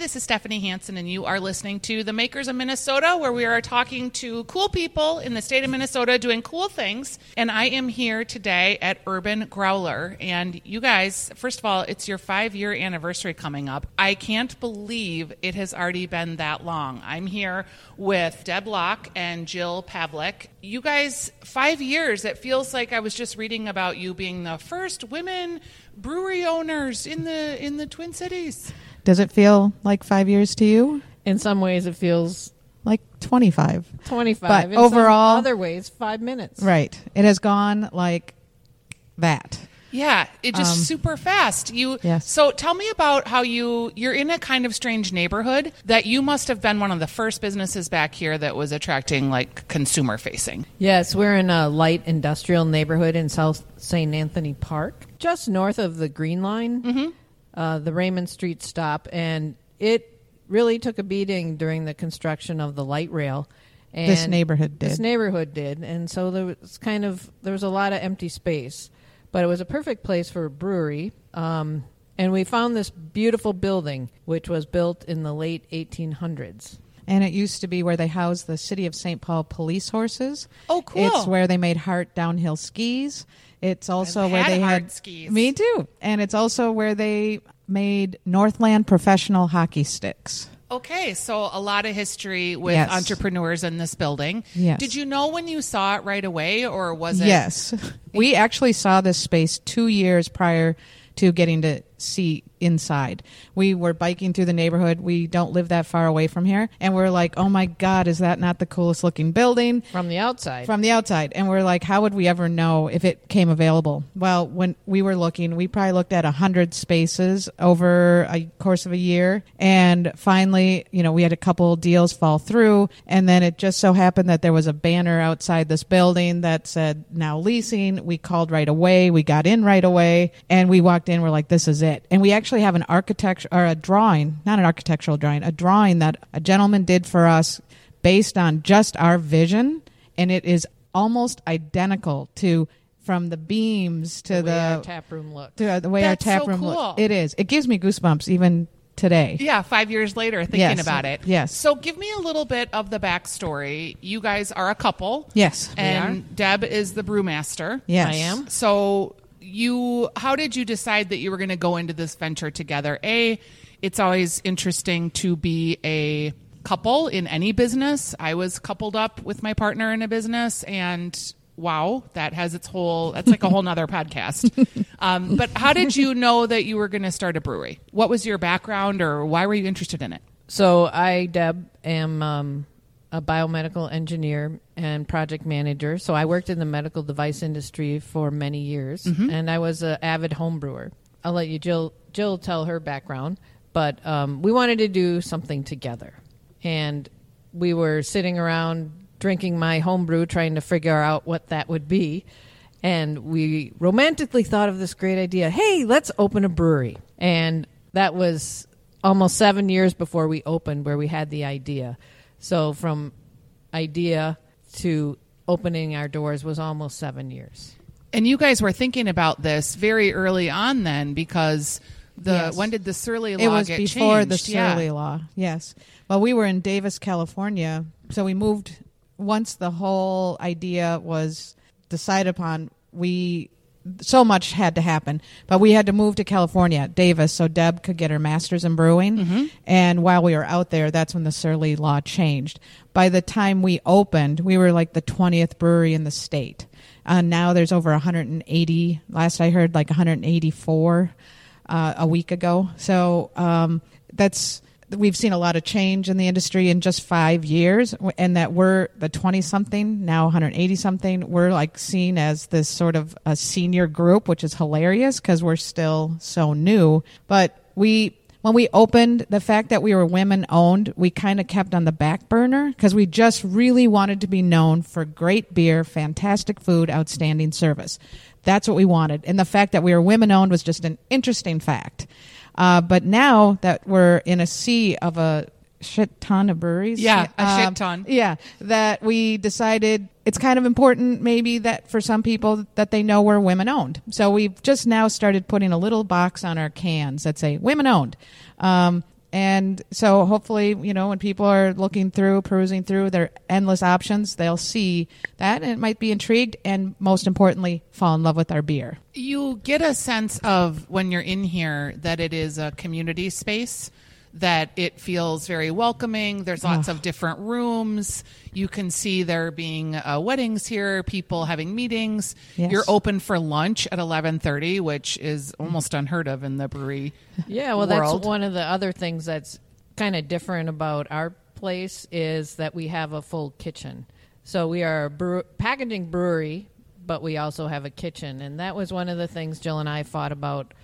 this is Stephanie Hansen, and you are listening to The Makers of Minnesota, where we are talking to cool people in the state of Minnesota doing cool things. And I am here today at Urban Growler. And you guys, first of all, it's your five year anniversary coming up. I can't believe it has already been that long. I'm here with Deb Loch and Jill Pavlak. You guys, five years, it feels like I was just reading about you being the first women brewery owners in the in the Twin Cities. Does it feel like five years to you? In some ways, it feels Like 25. 25. But In some overall- other ways, five minutes. Right. It has gone like that. Yeah, it just Um, super fast. You Yes. So tell me about how you you're in a kind of strange neighborhood that you must have been one of the first businesses back here that was attracting like consumer facing. Yes, we're in a light industrial neighborhood in South St. Anthony Park, just north of the Green Line, mm-hmm. Uh, the Raymond Street stop, and it really took a beating during the construction of the light rail. And This neighborhood did. This neighborhood did, and so there was kind of there was a lot of empty space, but it was a perfect place for a brewery. Um, and we found this beautiful building, which was built in the late 1800s. And it used to be where they housed the City of St. Paul police horses. Oh, cool. It's where they made Hart downhill skis. It's also I've where had they Hart had skis. Me too. And it's also where they made Northland professional hockey sticks. Okay, so a lot of history with Yes. entrepreneurs in this building. Yes. Did you know when you saw it right away or was it Yes. We actually saw this space two years prior to getting to see inside. We were biking through the neighborhood. We don't live that far away from here. And we're like, oh my God, is that not the coolest looking building? From the outside. From the outside. And we're like, how would we ever know if it came available? Well, when we were looking, we probably looked at 100 spaces over a course of a year. And finally, you know, we had a couple deals fall through. And then it just so happened that there was a banner outside this building that said now leasing. We called right away. We got in right away. And we walked in. We're like, this is it. And we actually have an architecture or a drawing, not an architectural drawing, a drawing that a gentleman did for us based on just our vision. And it is almost identical to from the beams to the, the, tap room looks. to the way That's our tap so room cool. looks. It is. It gives me goosebumps even today. Yeah, five years later, thinking Yes. about it. Yes. So give me a little bit of the backstory. You guys are a couple. Yes. And Deb is the brewmaster. Yes. I am. So you how did you decide that you were going to go into this venture together? A, it's always interesting to be a couple in any business. I was coupled up with my partner in a business and wow, that has its whole that's like a whole nother podcast. Um, but how did you know that you were going to start a brewery? What was your background or why were you interested in it? So I, Deb, am um, a biomedical engineer and project manager. So I worked in the medical device industry for many years, and I was an avid home brewer. I'll let you, Jill. Jill, tell her background, but um, we wanted to do something together, and we were sitting around drinking my home brew, trying to figure out what that would be. And we romantically thought of this great idea. Hey, let's open a brewery. And that was almost seven years before we opened, where we had the idea. So from idea to opening our doors was almost seven years. And you guys were thinking about this very early on then because the Yes. when did the Surly law It was get before the changed? Yeah. Surly law. Yes. Well, we were in Davis, California, so we moved once the whole idea was decided upon. We so much had to happen, but we had to move to California, Davis, so Deb could get her master's in brewing. Mm-hmm. And while we were out there, that's when the Surly law changed. By the time we opened, we were like the twentieth brewery in the state. Uh, now there's over 180. Last I heard, like 184 uh, a week ago. So um, that's we've seen a lot of change in the industry in just five years, and that we're the 20 something now 180 something. We're like seen as this sort of a senior group, which is hilarious because we're still so new. But we when we opened, the fact that we were women owned, we kind of kept on the back burner because we just really wanted to be known for great beer, fantastic food, outstanding service. That's what we wanted. And the fact that we were women owned was just an interesting fact. Uh, but now that we're in a sea of a shit ton of breweries, Yeah, a shit um, ton. yeah, that we decided it's kind of important maybe that for some people that they know we're women owned. So we've just now started putting a little box on our cans that say women owned. Um, And so hopefully, you know, when people are looking through, perusing through their endless options, they'll see that and it might be intrigued and most importantly, fall in love with our beer. You get a sense of when you're in here that it is a community space, that it feels very welcoming. There's lots of different rooms. You can see there being uh, weddings here, people having meetings. Yes. You're open for lunch at 11:30, which is almost unheard of in the brewery. Yeah, well, world. that's one of the other things that's kind of different about our place is that we have a full kitchen. So we are a brew- packaging brewery, but we also have a kitchen, and that was one of the things Jill and I fought about.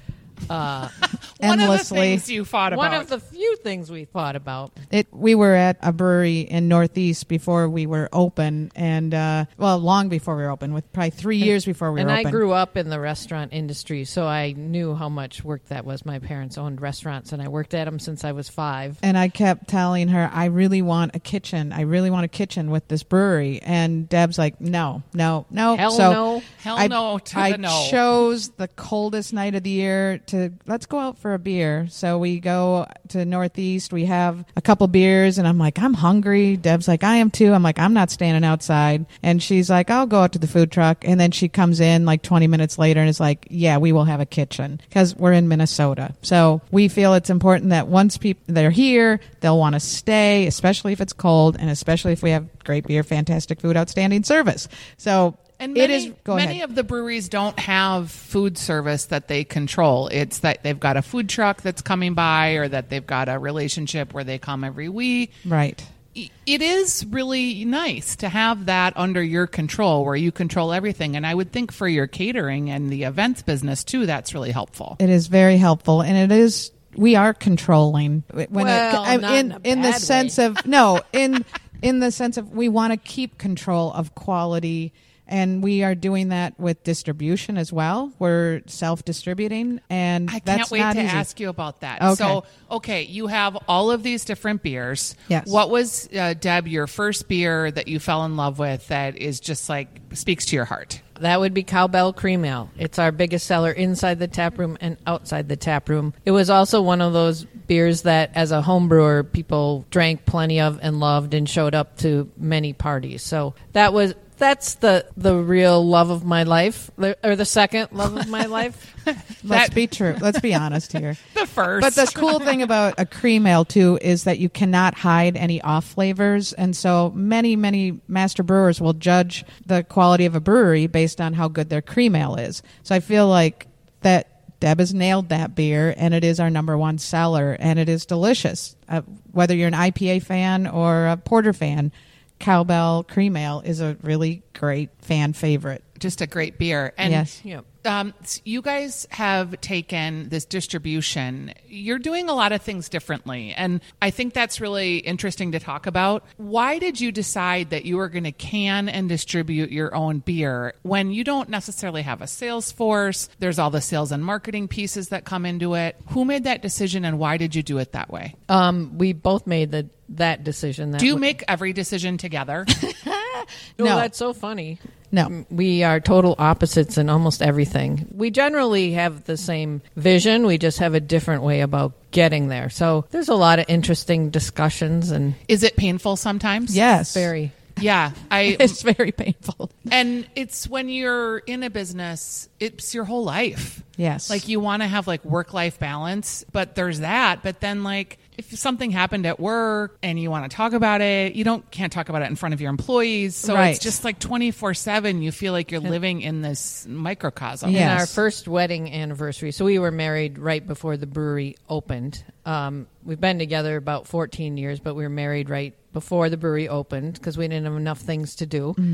Uh, One of the things you fought about. one of the few things we thought about. It we were at a brewery in Northeast before we were open, and uh, well, long before we were open, with probably three years before we were. Open. And were I grew up in the restaurant industry, so I knew how much work that was. My parents owned restaurants, and I worked at them since I was five. and I kept telling her, I really want a kitchen. I really want a kitchen with this brewery. And Deb's like, no, no, no. Hell so no. Hell I, no to I the no. chose the coldest night of the year to let's go out for a beer. So we go to Northeast. We have a couple beers, and I'm like, I'm hungry. Deb's like, I am too. I'm like, I'm not standing outside. And she's like, I'll go out to the food truck. And then she comes in like 20 minutes later and is like, Yeah, we will have a kitchen because we're in Minnesota. So we feel it's important that once people they're here, they'll want to stay, especially if it's cold, and especially if we have great beer, fantastic food, outstanding service. So And many, is. Go many ahead. of the breweries don't have food service that they control. It's that they've got a food truck that's coming by, or that they've got a relationship where they come every week. right. It is really nice to have that under your control, where you control everything. And I would think for your catering and the events business too, that's really helpful. It is very helpful, and it is. We are controlling when Well, it, I- not in in a in the bad sense of no in in the sense of we want to keep control of quality, and we are doing that with distribution as well. We're self distributing, and I that's can't wait not to easy. ask you about that. Okay. So, okay, you have all of these different beers. Yes. What was, uh, Deb, your first beer that you fell in love with that is just like speaks to your heart? That would be Cowbell Cream Ale. It's our biggest seller inside the tap room and outside the tap room. It was also one of those beers that, as a home brewer, people drank plenty of and loved and showed up to many parties. So that was that's the the real love of my life, or the second love of my life. Let's be true. Let's be honest here. The first. But the cool thing about a cream ale too is that you cannot hide any off flavors, and so many many master brewers will judge the quality of a brewery based on how good their cream ale is. So I feel like that Deb has nailed that beer, and it is our number one seller, and it is delicious. Uh, whether you're an IPA fan or a porter fan, Cowbell Cream Ale is a really great fan favorite. just a great beer. And Yes. Yep. Um, you guys have taken this distribution. You're doing a lot of things differently, and I think that's really interesting to talk about. Why did you decide that you were going to can and distribute your own beer when you don't necessarily have a sales force? There's all the sales and marketing pieces that come into it. Who made that decision, and why did you do it that way? Um, we both made the that decision. That Do you w- make every decision together? No, No. that's so funny. No. Mm, We are total opposites in almost everything. We generally have the same vision. We just have a different way about getting there. So there's a lot of interesting discussions and Is it painful sometimes? Yes, very. Yeah, I It's very painful. And it's when you're in a business, it's your whole life. Yes. Like you want to have like work life balance, but there's that. But then like if something happened at work and you want to talk about it, you don't can't talk about it in front of your employees. So Right. it's just like 24/7 you feel like you're living in this microcosm. Yeah. in Yes. our first wedding anniversary. So we were married right before the brewery opened. Um, we've been together about 14 years, but we were married right before the brewery opened because we didn't have enough things to do.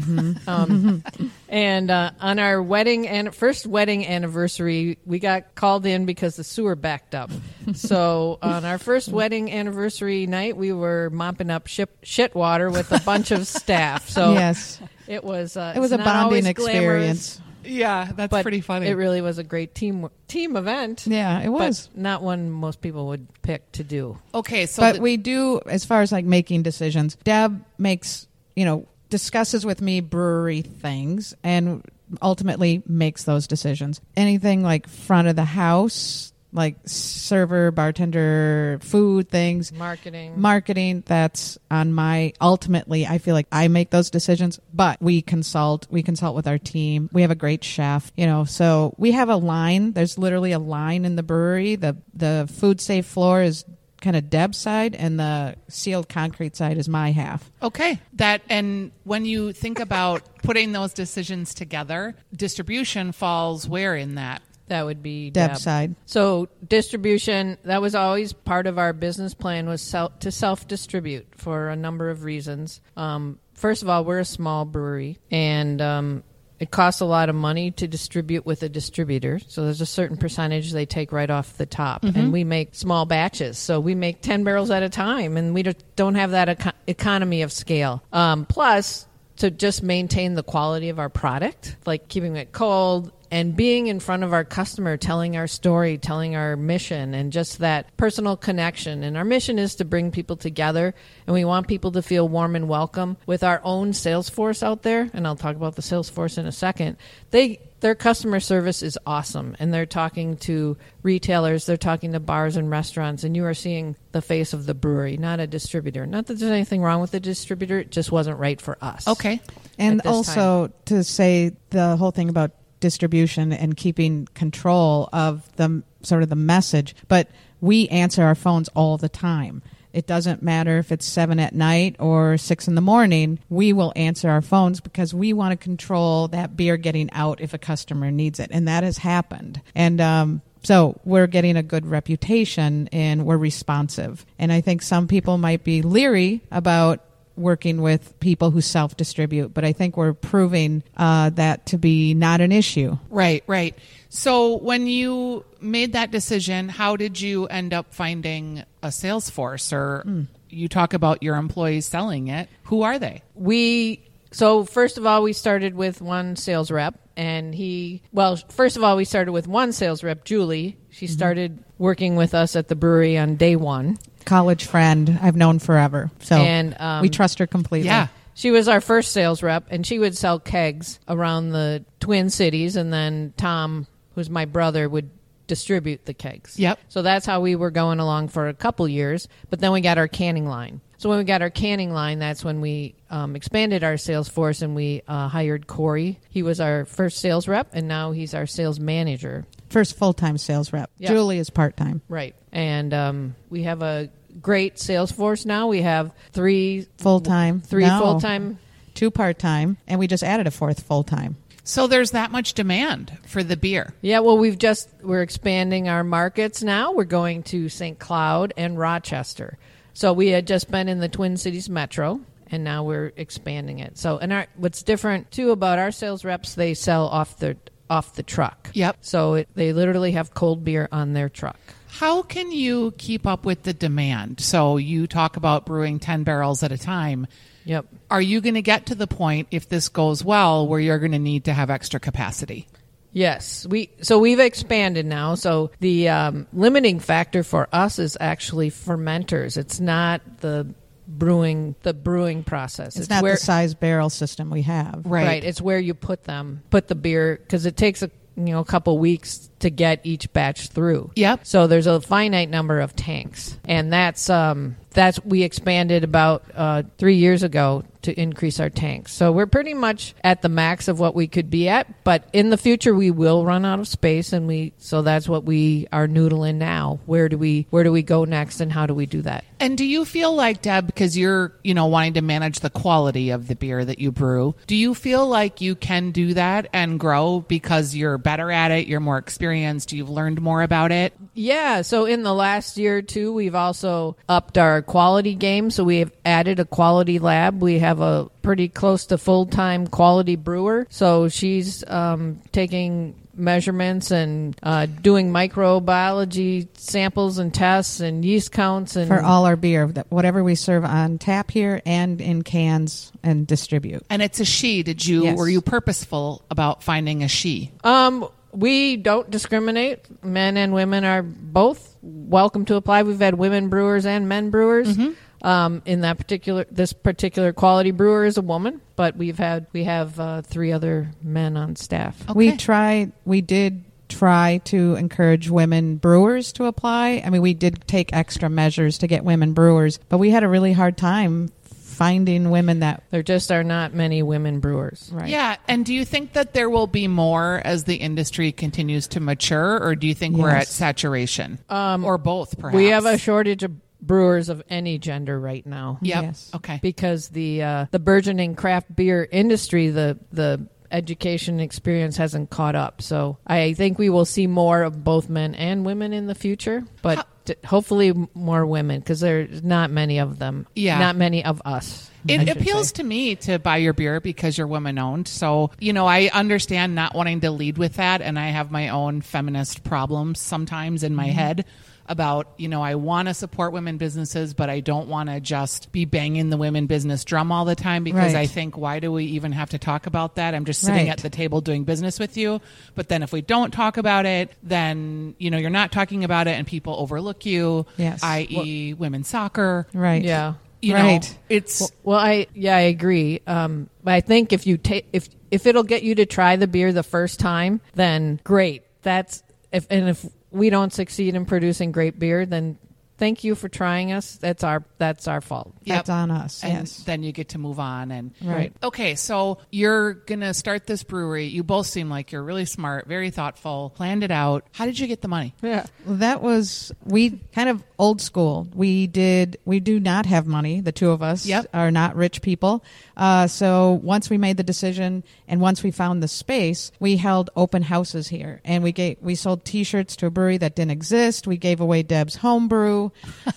Um, and uh, on our wedding and first wedding anniversary, we got called in because the sewer backed up. so on our first wedding anniversary night, we were mopping up ship, shit water with a bunch of staff. So yes, it was uh, it was a bonding experience. Yeah, that's but pretty funny. It really was a great team team event. Yeah, it was. but not one most people would pick to do. okay, so but the- we do as far as like making decisions deb makes you know discusses with me brewery things and ultimately makes those decisions anything like front of the house like server, bartender, food things, Marketing. marketing. That's on my. Ultimately, I feel like I make those decisions, but we consult. We consult with our team. We have a great chef, you know. So we have a line. There's literally a line in the brewery. the The food safe floor is kind of Deb's side, and the sealed concrete side is my half. Okay. That and when you think about putting those decisions together, distribution falls where in that? That would be Deb's Deb. side. So distribution that was always part of our business plan was to self distribute for a number of reasons. Um, first of all, we're a small brewery and um, it costs a lot of money to distribute with a distributor. So there's a certain percentage they take right off the top, and we make small batches. So we make ten barrels at a time, and we don't- don't have that eco- economy of scale. Um, plus. To just maintain the quality of our product, like keeping it cold and being in front of our customer, telling our story, telling our mission, and just that personal connection. And our mission is to bring people together, and we want people to feel warm and welcome. With our own sales force out there, and I'll talk about the sales force in a second, they their customer service is awesome, and they're talking to retailers, they're talking to bars and restaurants, and you are seeing the face of the brewery, not a distributor. Not that there's anything wrong with the distributor, it just wasn't right for us. Okay. And at this also to say the whole thing about distribution and keeping control of the sort of the message, but we answer our phones all the time. It doesn't matter if it's seven at night or six in the morning. We will answer our phones because we want to control that beer getting out if a customer needs it, and that has happened. And um, so we're getting a good reputation, and we're responsive. And I think some people might be leery about working with people who self distribute, but I think we're proving uh, that to be not an issue. Right, right. So when you made that decision, how did you end up finding a sales force or you talk about your employees selling it? Who are they? we so first of all we started with one sales rep and he well first of all we started with one sales rep julie she started working with us at the brewery on day one College friend I've known forever, so And, um, we trust her completely. Yeah. she was our first sales rep and she would sell kegs around the twin cities and then tom who's my brother would distribute the kegs Yep. so that's how we were going along for a couple years but then we got our canning line so when we got our canning line that's when we um, expanded our sales force and we uh, hired corey he was our first sales rep and now he's our sales manager First full time sales rep. Yeah. Julie is part time. right and um, we have a great sales force now we have three Full time. three full-time Two part time. And we just added a fourth full time. So there's that much demand for the beer. Yeah, well, we've just we're expanding our markets now. We're going to St. Cloud and Rochester. So we had just been in the Twin Cities metro, and now we're expanding it. So, and our, what's different too about our sales reps, they sell off the off the truck. Yep. So it, they literally have cold beer on their truck. How can you keep up with the demand? So you talk about brewing 10 barrels at a time. Yep. Are you going to get to the point, if this goes well, where you're going to need to have extra capacity? Yes, we so we've expanded now. So the um, limiting factor for us is actually fermenters. It's not the brewing the brewing process. It's, not where, the size barrel system we have. Right. It's where you put them, put the beer, because it takes a you know a couple weeks to get each batch through. Yep. So there's a finite number of tanks, and that's um that's we expanded about uh, three years ago to increase our tanks. So we're pretty much at the max of what we could be at, but in the future we will run out of space, and we so that's what we are noodling now. Where do we where do we go next, and how do we do that? And do you feel like Deb, because you're, you know, wanting to manage the quality of the beer that you brew, do you feel like you can do that and grow because you're better at it, you're more experienced, you've learned more about it? Yeah, so in the last year or two, we've also upped our quality game. So we have added a quality lab. We have a pretty close to full time quality brewer. So she's um, taking measurements and uh, doing microbiology samples and tests and yeast counts and For all our beer, that- whatever we serve on tap here and in cans and distribute. And it's a she. Did you, Yes. were you purposeful about finding a she? Um, we don't discriminate. Men and women are both welcome to apply. We've had women brewers and men brewers. Um, in that particular, this particular quality brewer is a woman, but we've had we have uh, three other men on staff. We Okay. tried, we did try to encourage women brewers to apply. I mean, we did take extra measures to get women brewers, but we had a really hard time finding women that There just are not many women brewers. right. Yeah, and do you think that there will be more as the industry continues to mature, or do you think we're at saturation, um, or both? Perhaps We have a shortage of brewers of any gender right now. Yep. Yes. Okay. because the uh, the burgeoning craft beer industry, the the education experience hasn't caught up. So I think we will see more of both men and women in the future, but How- hopefully more women because there's not many of them. Yeah. not many of us. It appeals say. to me to buy your beer because you're women owned. So, you know, I understand not wanting to lead with that. And I have my own feminist problems sometimes in my Mm-hmm. head about, you know, I want to support women businesses, but I don't want to just be banging the women business drum all the time because Right. I think, why do we even have to talk about that? I'm just sitting Right. at the table doing business with you. But then if we don't talk about it, then, you know, you're not talking about it and people overlook you, Yes. i.e., women's soccer. Right. Yeah. You Right. know, it's. Well, well, I yeah, I agree. Um, but I think if you take if if it'll get you to try the beer the first time, then great. That's if and if we don't succeed in producing great beer, then thank you for trying us. That's our that's our fault. That's on us. and yes. then you get to move on and Right. okay so you're gonna start this brewery you both seem like you're really smart very thoughtful planned it out how did you get the money Yeah. Well, that was we kind of old school. We did we do not have money. The two of us Yep. are not rich people. Uh, so once we made the decision and once we found the space, we held open houses here, and we gave we sold T-shirts to a brewery that didn't exist. We gave away Deb's home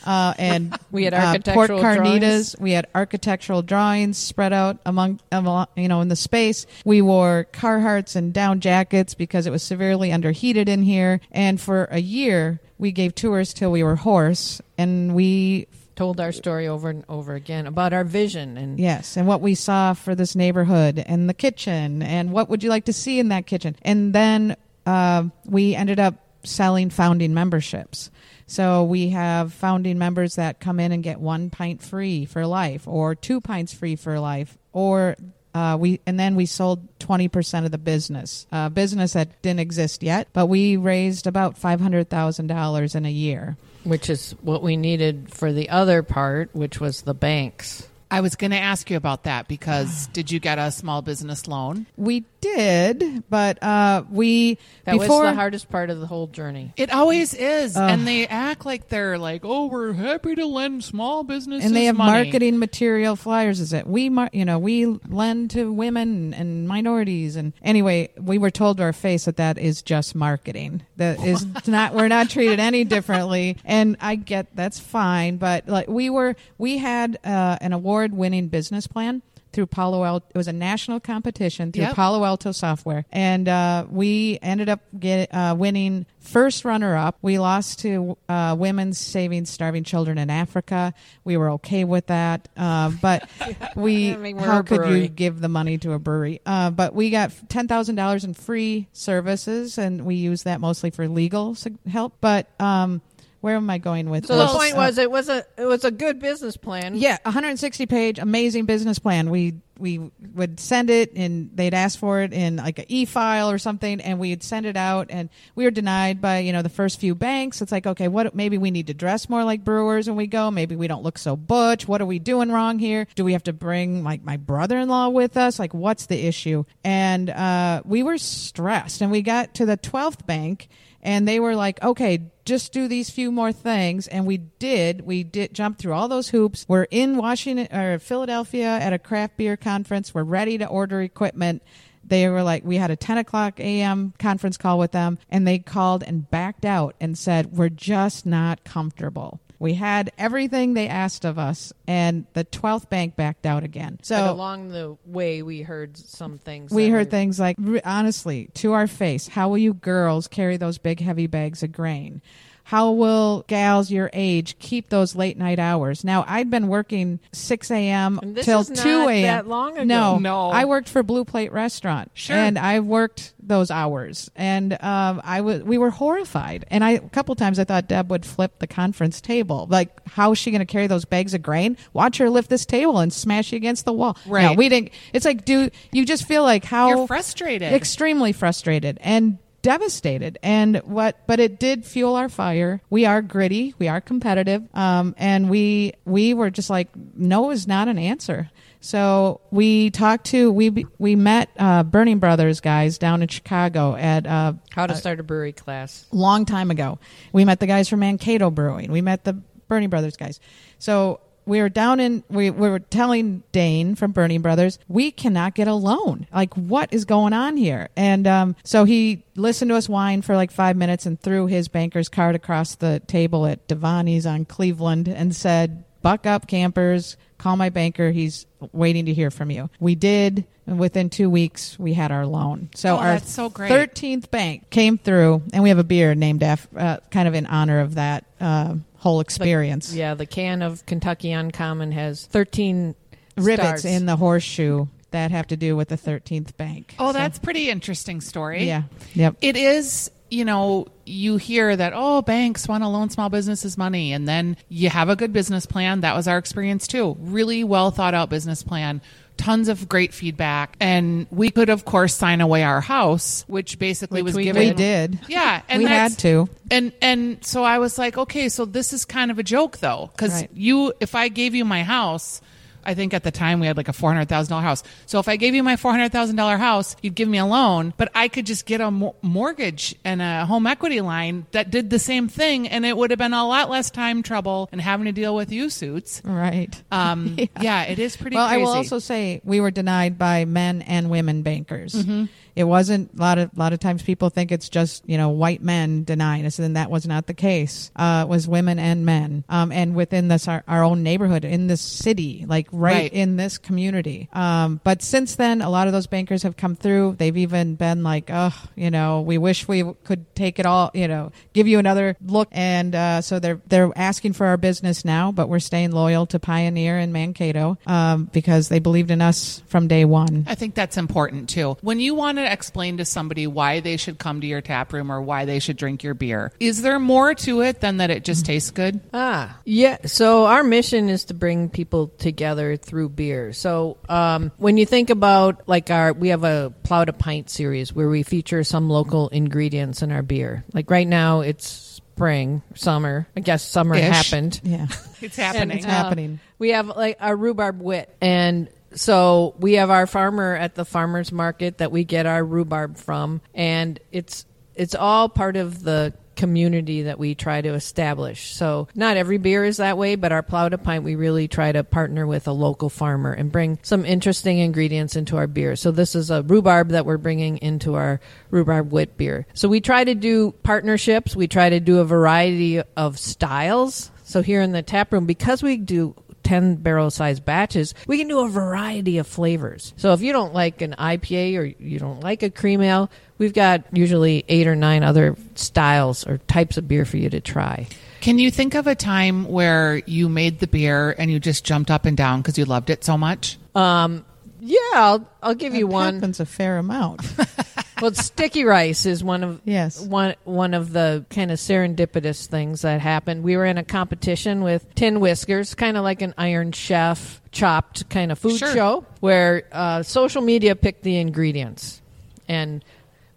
uh, and We had uh, architectural Port Carnitas. drawings. We had architectural drawings spread out among, among you know in the space. We wore Carhartts and down jackets because it was severely underheated in here. And for a year, we gave tours till we were hoarse, and we Told our story over and over again about our vision and Yes, and what we saw for this neighborhood and the kitchen, and what would you like to see in that kitchen? And then uh, we ended up selling founding memberships. So we have founding members that come in and get one pint free for life, or two pints free for life, or uh, we and then we sold twenty percent of the business, uh, business that didn't exist yet, but we raised about five hundred thousand dollars in a year. which is what we needed for the other part, which was the banks. I was gonna ask you about that because did you get a small business loan We did, but uh, we That before was the hardest part of the whole journey. it always is Ugh. and they act like they're like oh we're happy to lend small businesses and they have money. marketing material flyers is it we mar- you know we lend to women and minorities and anyway we were told to our face that that is just marketing that is not we're not treated any differently and i get that's fine but like we were we had uh, an award winning business plan through Palo Alto. It was a national competition through Yep. Palo Alto Software, and uh, we ended up get, uh, winning first runner up. We lost to uh, Women's Saving Starving Children in Africa. We were okay with that, uh, but we I mean, how could you give the money to a brewery? Uh, but we got ten thousand dollars in free services, and we used that mostly for legal help. But um, where am I going with So this? the point Uh, was, it was a it was a good business plan. yeah, 160 page, amazing business plan. We we would send it, and they'd ask for it in like an e file or something, and we'd send it out, and we were denied by you know the first few banks. It's like, okay, what? Maybe we need to dress more like brewers when we go. Maybe we don't look so butch. What are we doing wrong here? Do we have to bring like my brother in law with us? Like, what's the issue? And uh, we were stressed, and we got to the 12th bank and they were like, "Okay, just do these few more things." And we did. We did jump through all those hoops. We're in Washington or Philadelphia at a craft beer conference. We're ready to order equipment. They were like, we had a 10 o'clock a.m. conference call with them, and they called and backed out and said, "We're just not comfortable." We had everything they asked of us, and the 12th bank backed out again. So But along the way, we heard some things. we heard things like, honestly, to our face, how will you girls carry those big, heavy bags of grain? How will gals your age keep those late night hours? Now, I'd been working 6 a.m. Till is 2 a.m. that long ago. No, No. I worked for Blue Plate Restaurant. Sure. And I worked those hours. And um, I was, we were horrified. And I, a couple times I thought Deb would flip the conference table. Like, how is she going to carry those bags of grain? Watch her lift this table and smash you against the wall. No, Right. we didn't. It's like, do you just feel like how you're frustrated extremely frustrated and devastated. And what, but it did fuel our fire. We are gritty. We are competitive. Um, and we, we were just like, no is not an answer. So we talked to we we met uh, Burning Brothers guys down in Chicago at uh, How to start a brewery class. long time ago. We met the guys from Mankato Brewing. We met the Burning Brothers guys. So we were down in we, we were telling Dane from Burning Brothers we cannot get a loan. Like what is going on here? And um, so he listened to us whine for like five minutes and threw his banker's card across the table at Devani's on Cleveland and said, "Buck up, campers." Call my banker. He's waiting to hear from you. We did. And within two weeks, we had our loan. So Oh, our so great. 13th bank came through, and we have a beer named after, uh, kind of in honor of that uh, whole experience. Yeah, the can of Kentucky Uncommon has 13 Rivets stars. in the horseshoe that have to do with the 13th bank. Oh, So- that's pretty interesting story. yeah. Yep. It is, you know, you hear that, oh, banks want to loan small businesses money, and then you have a good business plan. That was our experience too. Really well thought out business plan. Tons of great feedback. And we could, of course, sign away our house, which basically Which was we given. We did. Yeah. And we had to. And and so I was like, okay, so this is kind of a joke though, because Right. you, if I gave you my house, I think at the time we had like a four hundred thousand dollar house. So if I gave you my four hundred thousand dollar house, you'd give me a loan, but I could just get a mo- mortgage and a home equity line that did the same thing, and it would have been a lot less time trouble and having to deal with you suits. Right. Um, yeah. it is pretty. well, crazy. I will also say we were denied by men and women bankers. Mm-hmm. It wasn't a lot of a lot of times people think it's just you know white men denying us, and that was not the case. Uh, it was women and men, um, and within this our, our own neighborhood in this city, like right, Right. in this community. Um, but since then, a lot of those bankers have come through. They've even been like, oh, you know, we wish we could take it all, you know, give you another look, and uh, so they're they're asking for our business now, but we're staying loyal to Pioneer and Mankato um, because they believed in us from day one. I think that's important too. When you want to explain to somebody why they should come to your tap room or why they should drink your beer, is there more to it than that it just tastes good? Ah, yeah. So our mission is to bring people together through beer. So um, when you think about like our, we have a plow to pint series where we feature some local ingredients in our beer. Like right now, it's spring, summer. I guess summer Ish. happened. Yeah, It's happening. it's happening. We have like our rhubarb wit, and so we have our farmer at the farmers market that we get our rhubarb from, and it's it's all part of the community that we try to establish. So not every beer is that way, but our plow to pint we really try to partner with a local farmer and bring some interesting ingredients into our beer. So this is a rhubarb that we're bringing into our rhubarb wit beer. So we try to do partnerships. We try to do a variety of styles. So here in the tap room, because we do 10 barrel size batches, we can do a variety of flavors. So if you don't like an IPA or you don't like a cream ale, we've got usually eight or nine other styles or types of beer for you to try. Can you think of a time where you made the beer and you just jumped up and down because you loved it so much? Um, yeah, I'll, I'll give you That one. happens a fair amount. Well, sticky rice is one of Yes. one one of the kind of serendipitous things that happened. We were in a competition with Tin Whiskers, kind of like an Iron Chef chopped kind of food Sure. show, where uh, social media picked the ingredients and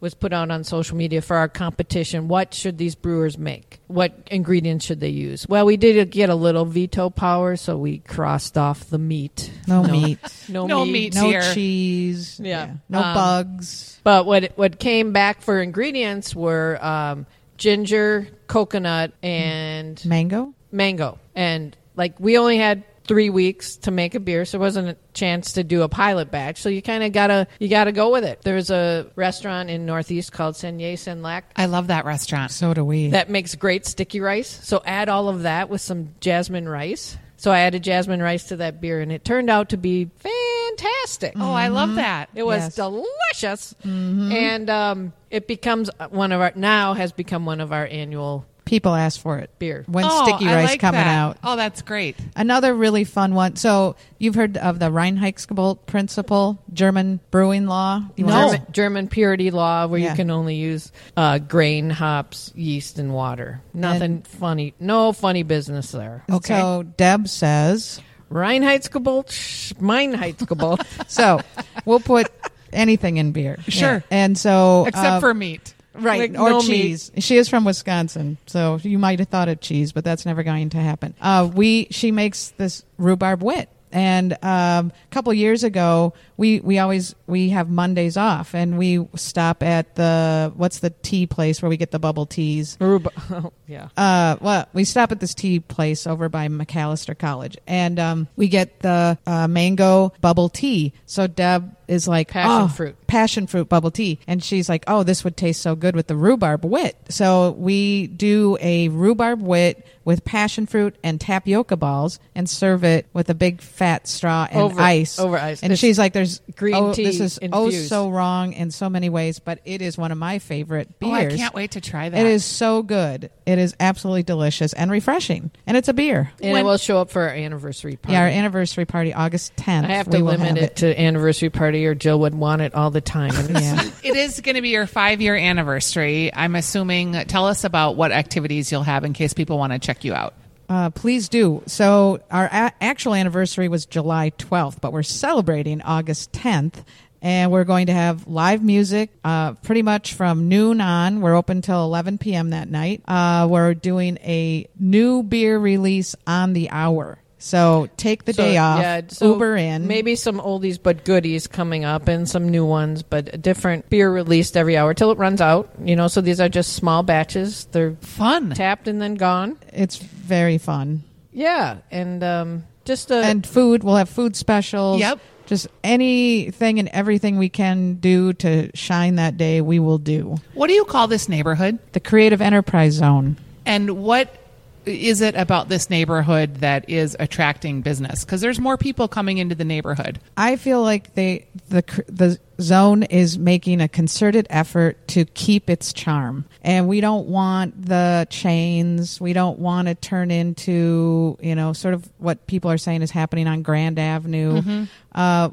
was put out on social media for our competition. What should these brewers make? What ingredients should they use? Well, we did get a little veto power, so we crossed off the meat. No meat, No, No meat. meat. no Here. cheese, Yeah. no Um, bugs. But what what came back for ingredients were um, ginger, coconut, and Mango. mango. And like we only had three weeks to make a beer, so there wasn't a chance to do a pilot batch. So you kind of gotta you gotta go with it. There's a restaurant in Northeast called Sen Yai Sen Lek I love that restaurant. So do we. that makes great sticky rice. So add all of that with some jasmine rice. So I added jasmine rice to that beer, and it turned out to be fantastic. Oh, I love that. It was Yes. delicious, and um, it becomes one of our now has become one of our annual People ask for it. beer. When oh, sticky I rice like coming that. out. Oh, that's great. Another really fun one. So you've heard of the Reinheitsgebot principle, German brewing law. You wanna- German, German purity law, where Yeah. you can only use uh, grain, hops, yeast, and water. Nothing funny. No funny business there. Okay. So Deb says. Reinheitsgebot, Schmeinheitsgebot. So we'll put anything in beer. Sure. Yeah. And so Except uh, for meat. Right, Like, or no meat. cheese. She is from Wisconsin, so you might have thought of cheese, but that's never going to happen. Uh, we she makes this rhubarb wit, and um, a couple years ago, we we always we have Mondays off, and we stop at the what's the tea place where we get the bubble teas. Rhubarb. Oh, yeah. Uh, well, we stop at this tea place over by Macalester College, and um, we get the uh, mango bubble tea. So Deb is like, Passion "Oh, fruit." passion fruit bubble tea, and she's like, "Oh, this would taste so good with the rhubarb wit." So we do a rhubarb wit with passion fruit and tapioca balls, and serve it with a big fat straw and Over- ice. over ice. And It's she's like, "There's green oh, tea This is oh so wrong in so many ways, but it is one of my favorite beers. Oh. I can't wait to try that. It is so good. It is absolutely delicious and refreshing. And it's a beer. And When- it will show up for our anniversary party. Yeah, our anniversary party, August 10th. I have to limit have it to anniversary party, or Jill would want it all the time. And it's- Yeah. It is going to be your five year anniversary. I'm assuming. Tell us about what activities you'll have in case people want to check you out. Uh, please do. So, our a- actual anniversary was July 12th, but we're celebrating August 10th. And we're going to have live music uh, pretty much from noon on. We're open till 11 p.m. that night. Uh, we're doing a new beer release on the hour. So take the So, day off, yeah, so Uber in. Maybe some oldies but goodies coming up, and some new ones, but a different beer released every hour till it runs out. You know, so these are just small batches. They're Fun. tapped and then gone. It's very fun. Yeah, and um, just a and food. We'll have food specials. Yep. Just anything and everything we can do to shine that day, we will do. What do you call this neighborhood? The Creative Enterprise Zone. And what is it about this neighborhood that is attracting business? Because there's more people coming into the neighborhood. I feel like they the the zone is making a concerted effort to keep its charm, and we don't want the chains. We don't want to turn into you know sort of what people are saying is happening on Grand Avenue. Uh,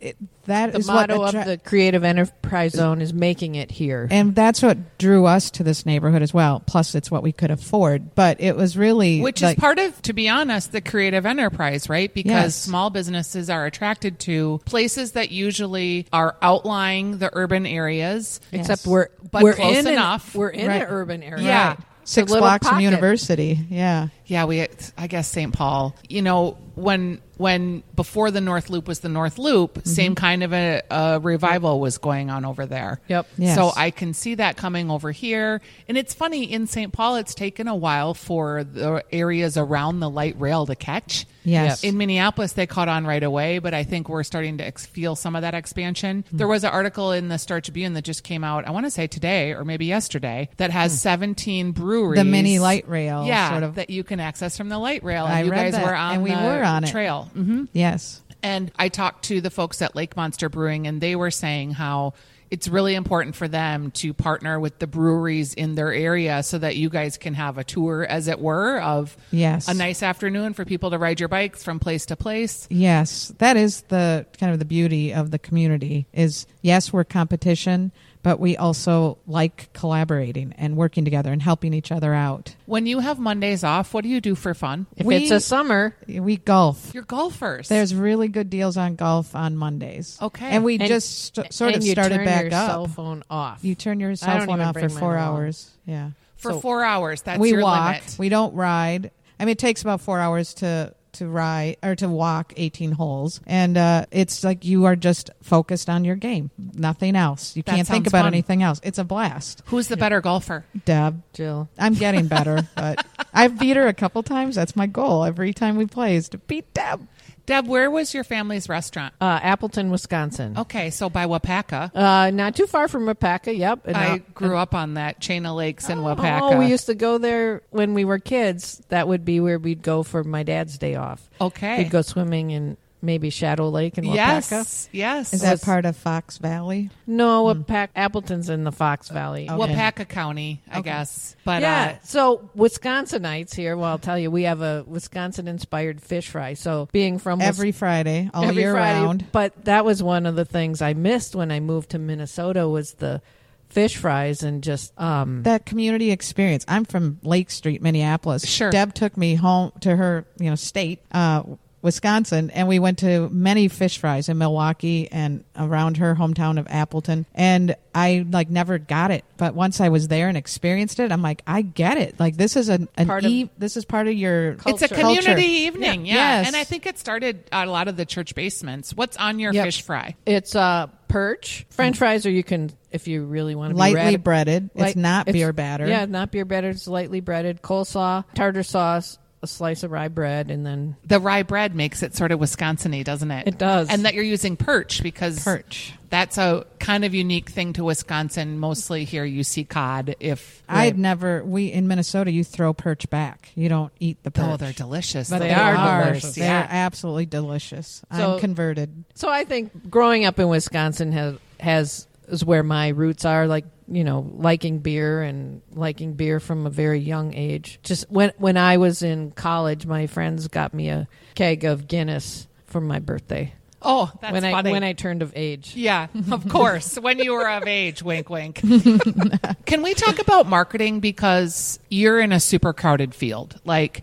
it, that the is what motto attra- of the Creative Enterprise Zone is making it here. and that's what drew us to this neighborhood as well. Plus, it's what we could afford. But it was really Which like, is part of, to be honest, the creative enterprise, right? Because Yes. small businesses are attracted to places that usually are outlying the urban areas. Except we're But we're close in an- enough. we're in Right. an urban area. Yeah. It's a six little blocks from university. Yeah. Yeah, we I guess St. Paul. You know, when when before the North Loop was the North Loop, Mm-hmm. same kind of a, a revival was going on over there. Yep. Yes. So I can see that coming over here. And it's funny in St. Paul it's taken a while for the areas around the light rail to catch. Yes. In Minneapolis, they caught on right away, but I think we're starting to ex- feel some of that expansion. Mm-hmm. There was an article in the Star Tribune that just came out, I want to say today or maybe yesterday, that has 17 breweries. The mini light rail, Yeah, sort of. that you can access from the light rail. And I you read guys that, were on and we the were on it. trail. Hmm Yes. And I talked to the folks at Lake Monster Brewing, and they were saying how it's really important for them to partner with the breweries in their area so that you guys can have a tour, as it were, of Yes. a nice afternoon for people to ride your bikes from place to place. Yes, that is the kind of the beauty of the community. Is yes, we're competition, but we also like collaborating and working together and helping each other out. When you have Mondays off, what do you do for fun? If We- it's a summer, We golf. You're golfers. There's really good deals on golf on Mondays. Okay. and we and- just st- sort and of you started turn back your up. cell phone off. You turn your cell phone off for four along. hours. Yeah, for so- four hours. That's we your walk. limit. We don't ride. I mean, it takes about four hours to to ride or to walk 18 holes, and uh, it's like you are just focused on your game, nothing else. You That can't think about fun. anything else. It's a blast. Who's the better golfer? Deb, Jill. I'm getting better, but I've beat her a couple times. That's my goal every time we play is to beat Deb. Deb, where was your family's restaurant? Uh, Appleton, Wisconsin. Okay, so by Waupaca. Uh, not too far from Waupaca. Yep. And, I grew up on that chain of lakes in Waupaca. Oh, we used to go there when we were kids. That would be where we'd go for my dad's day off. okay. We'd go swimming in maybe Shadow Lake in Waupaca. yes, yes. Is that part of Fox Valley? No, Waupaca, Appleton's in the Fox Valley. Okay. Waupaca County, I guess. But yeah. uh, so Wisconsinites here. Well, I'll tell you, we have a Wisconsin-inspired fish fry. So being from Wis- Every Friday, all every year Friday, round. But that was one of the things I missed when I moved to Minnesota was the fish fries and just um That community experience. I'm from Lake Street, Minneapolis. Sure. Deb took me home to her, you know, state. Uh, Wisconsin, and we went to many fish fries in Milwaukee and around her hometown of Appleton. And I like never got it, but once I was there and experienced it, I'm like, I get it. Like this is an, an Part of- eve- this is part of your It's a community Culture. evening, yeah. Yes. And I think it started at a lot of the church basements. What's on your Yep. fish fry? It's uh, perch, French fries, or you can, if you really want to be lightly radical- breaded. Light- it's not beer batter. Yeah, not beer batter. It's lightly breaded. Coleslaw, tartar sauce, a slice of rye bread, and then The rye bread makes it sort of Wisconsin-y, doesn't it? It does. And that you're using perch because Perch. That's a kind of unique thing to Wisconsin. Mostly here you see cod. If I'd never. We in Minnesota, you throw perch back. You don't eat the oh, perch. oh, they're delicious. But The they are bars, delicious. They're absolutely delicious. So- I'm converted. So I think growing up in Wisconsin has has is where my roots are. Like you know, liking beer and liking beer from a very young age. Just when when I was in college, my friends got me a keg of Guinness for my birthday. Oh, that's when funny. I when I turned of age. Yeah, of course. when you were of age, wink, wink. Can we talk about marketing because you're in a super crowded field? Like,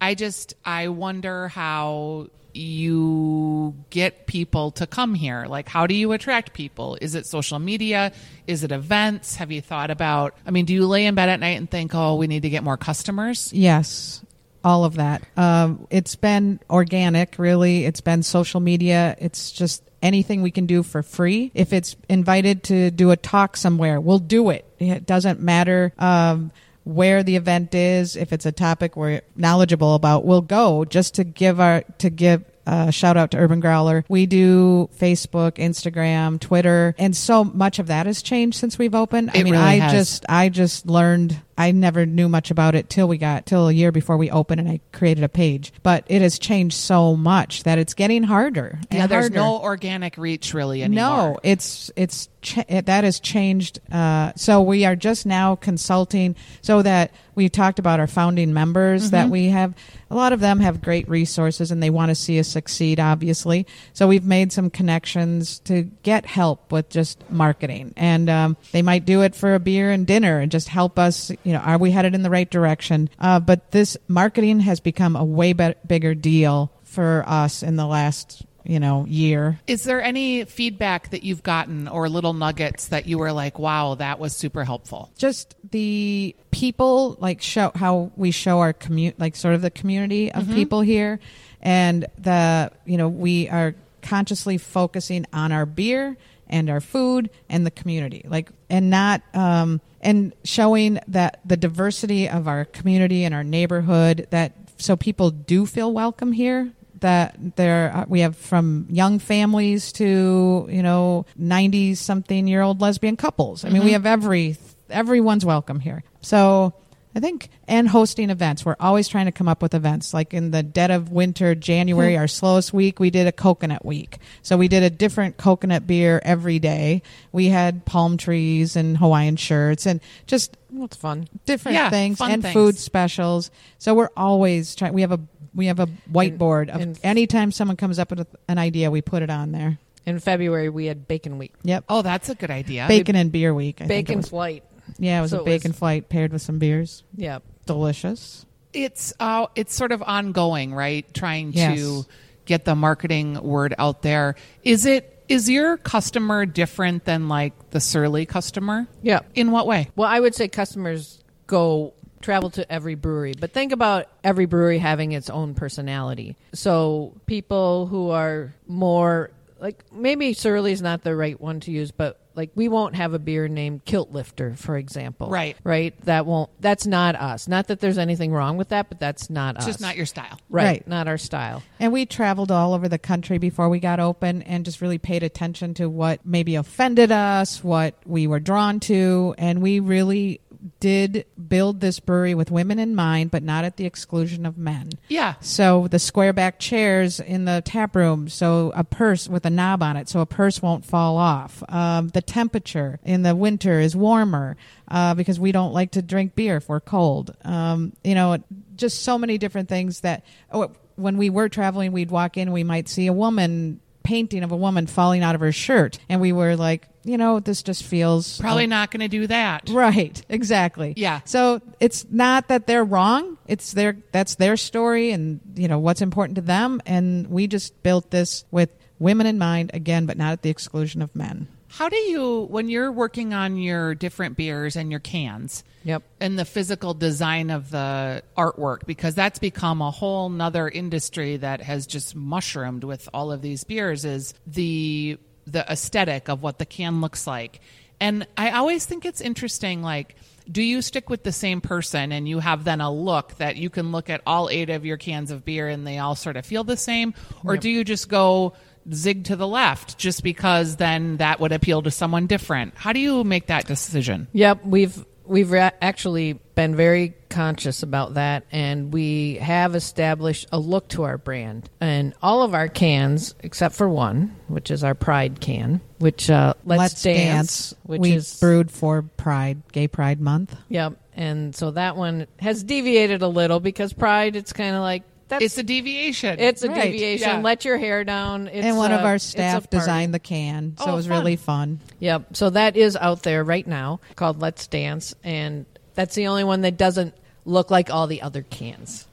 I just I wonder how you get people to come here. Like, how do you attract people? Is it social media? Is it events? Have you thought about? I mean, do you lay in bed at night and think, oh, we need to get more customers? Yes, all of that. Um, it's been organic, really. It's been social media. It's just anything we can do for free. If it's invited to do a talk somewhere, we'll do it. It doesn't matter. Um, where the event is, if it's a topic we're knowledgeable about, we'll go just to give our to give uh, shout out to Urban Growler. We do Facebook, Instagram, Twitter, and so much of that has changed since we've opened. I mean, really I has. just I just learned. I never knew much about it till we got till a year before we opened, and I created a page. But it has changed so much that it's getting harder. and Yeah, there's harder. no organic reach really anymore. No, it's it's ch- it, that has changed. Uh, so we are just now consulting so that we talked about our founding members that we have. A lot of them have great resources and they want to see us succeed. Obviously, so we've made some connections to get help with just marketing, and um, they might do it for a beer and dinner and just help us. You know, are we headed in the right direction? Uh, but this marketing has become a way be- bigger deal for us in the last you know year Is there any feedback that you've gotten or little nuggets that you were like, wow, that was super helpful? just the people like show how we show our commute like sort of the community of people here and the you know we are consciously focusing on our beer and our food and the community like and not um and showing that the diversity of our community and our neighborhood that so people do feel welcome here that there uh, we have from young families to you know 90 something year old lesbian couples. I mean we have every everyone's welcome here. So i think and hosting events we're always trying to come up with events like in the dead of winter january hmm. our slowest week we did a coconut week so we did a different coconut beer every day we had palm trees and hawaiian shirts and just it's fun. different Yeah, things fun and things. food specials. So we're always trying. We have a we have a whiteboard of and- anytime someone comes up with an idea, we put it on there. In February, we had Bacon Week. Yep, Oh, that's a good idea. bacon and beer week. I think it Bacon was. flight. Yeah, it was so a it bacon was- flight paired with some beers. Yeah. Delicious. It's uh, it's sort of ongoing, right? Trying Yes. to get the marketing word out there. Is it is your customer different than like the Surly customer? Yeah. In what way? Well, I would say customers go travel to every brewery, but think about every brewery having its own personality. So people who are more like maybe surly is not the right one to use, but like we won't have a beer named Kilt Lifter, for example. Right. Right. That won't. That's not us. Not that there's anything wrong with that, but that's not It's us. just not your style. right, Right. Not our style. And we traveled all over the country before we got open and just really paid attention to what maybe offended us, what we were drawn to, and we really did build this brewery with women in mind, but not at the exclusion of men. Yeah. So the square back chairs in the tap room, so a purse with a knob on it, so a purse won't fall off. Um, the temperature in the winter is warmer uh, because we don't like to drink beer if we're cold. Um, you know, just so many different things that oh, when we were traveling, we'd walk in, we might see a woman painting of a woman falling out of her shirt, and we were like, you know, this just feels Probably not going to do that. Right, exactly. Yeah. So it's not that they're wrong. It's their that's their story and you know what's important to them and we just built this with women in mind again but not at the exclusion of men. How do you, when you're working on your different beers and your cans, Yep. and the physical design of the artwork, because that's become a whole nother industry that has just mushroomed with all of these beers, is the the aesthetic of what the can looks like. And I always think it's interesting, like, do you stick with the same person and you have then a look that you can look at all eight of your cans of beer and they all sort of feel the same? Or do you just go zig to the left just because then that would appeal to someone different? How do you make that decision? Yep, we've we've re- actually been very conscious about that, and we have established a look to our brand. And all of our cans, except for one, which is our Pride can, which uh, let's, dance, which we is brewed for Pride, Gay Pride Month. Yep, and so that one has deviated a little because Pride, it's kind of like that's It's a deviation. it's a Right. deviation. Yeah. Let your hair down. It's and one a- of our staff designed the can, so Oh, it was fun. really fun. Yep. So that is out there right now called Let's Dance, and that's the only one that doesn't look like all the other cans.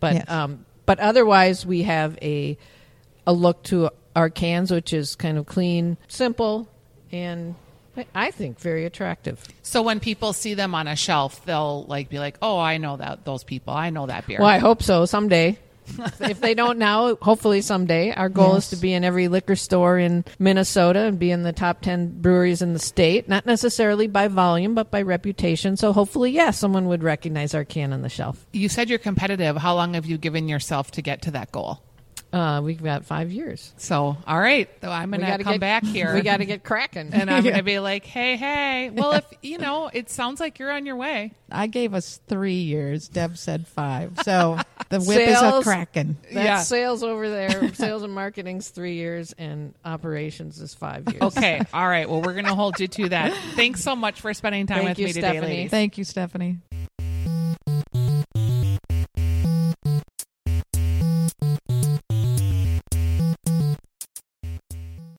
But Yes. um, but otherwise, we have a a look to our cans, which is kind of clean, simple, and I- I think very attractive. So when people see them on a shelf, they'll like be like, "Oh, I know that those people. I know that beer." Well, I hope so someday. if they don't now, hopefully someday. Our goal Yes. is to be in every liquor store in Minnesota and be in the top 10 breweries in the state, not necessarily by volume, but by reputation. So hopefully, yeah, someone would recognize our can on the shelf. You said you're competitive. How long have you given yourself to get to that goal? Uh, we've got five years. So, all right, so I'm going to come get- back here. We got to get cracking. and I'm going to be like, "Hey, hey." Well, if you know, it sounds like you're on your way. I gave us three years. Deb said five. So the whip is a Sales. cracking. That's Yeah. sales over there. sales and marketing's three years, and operations is five years. Okay, all right. Well, we're going to hold you to that. Thanks so much for spending time Thank with you, me today, Stephanie. ladies. Thank you, Stephanie.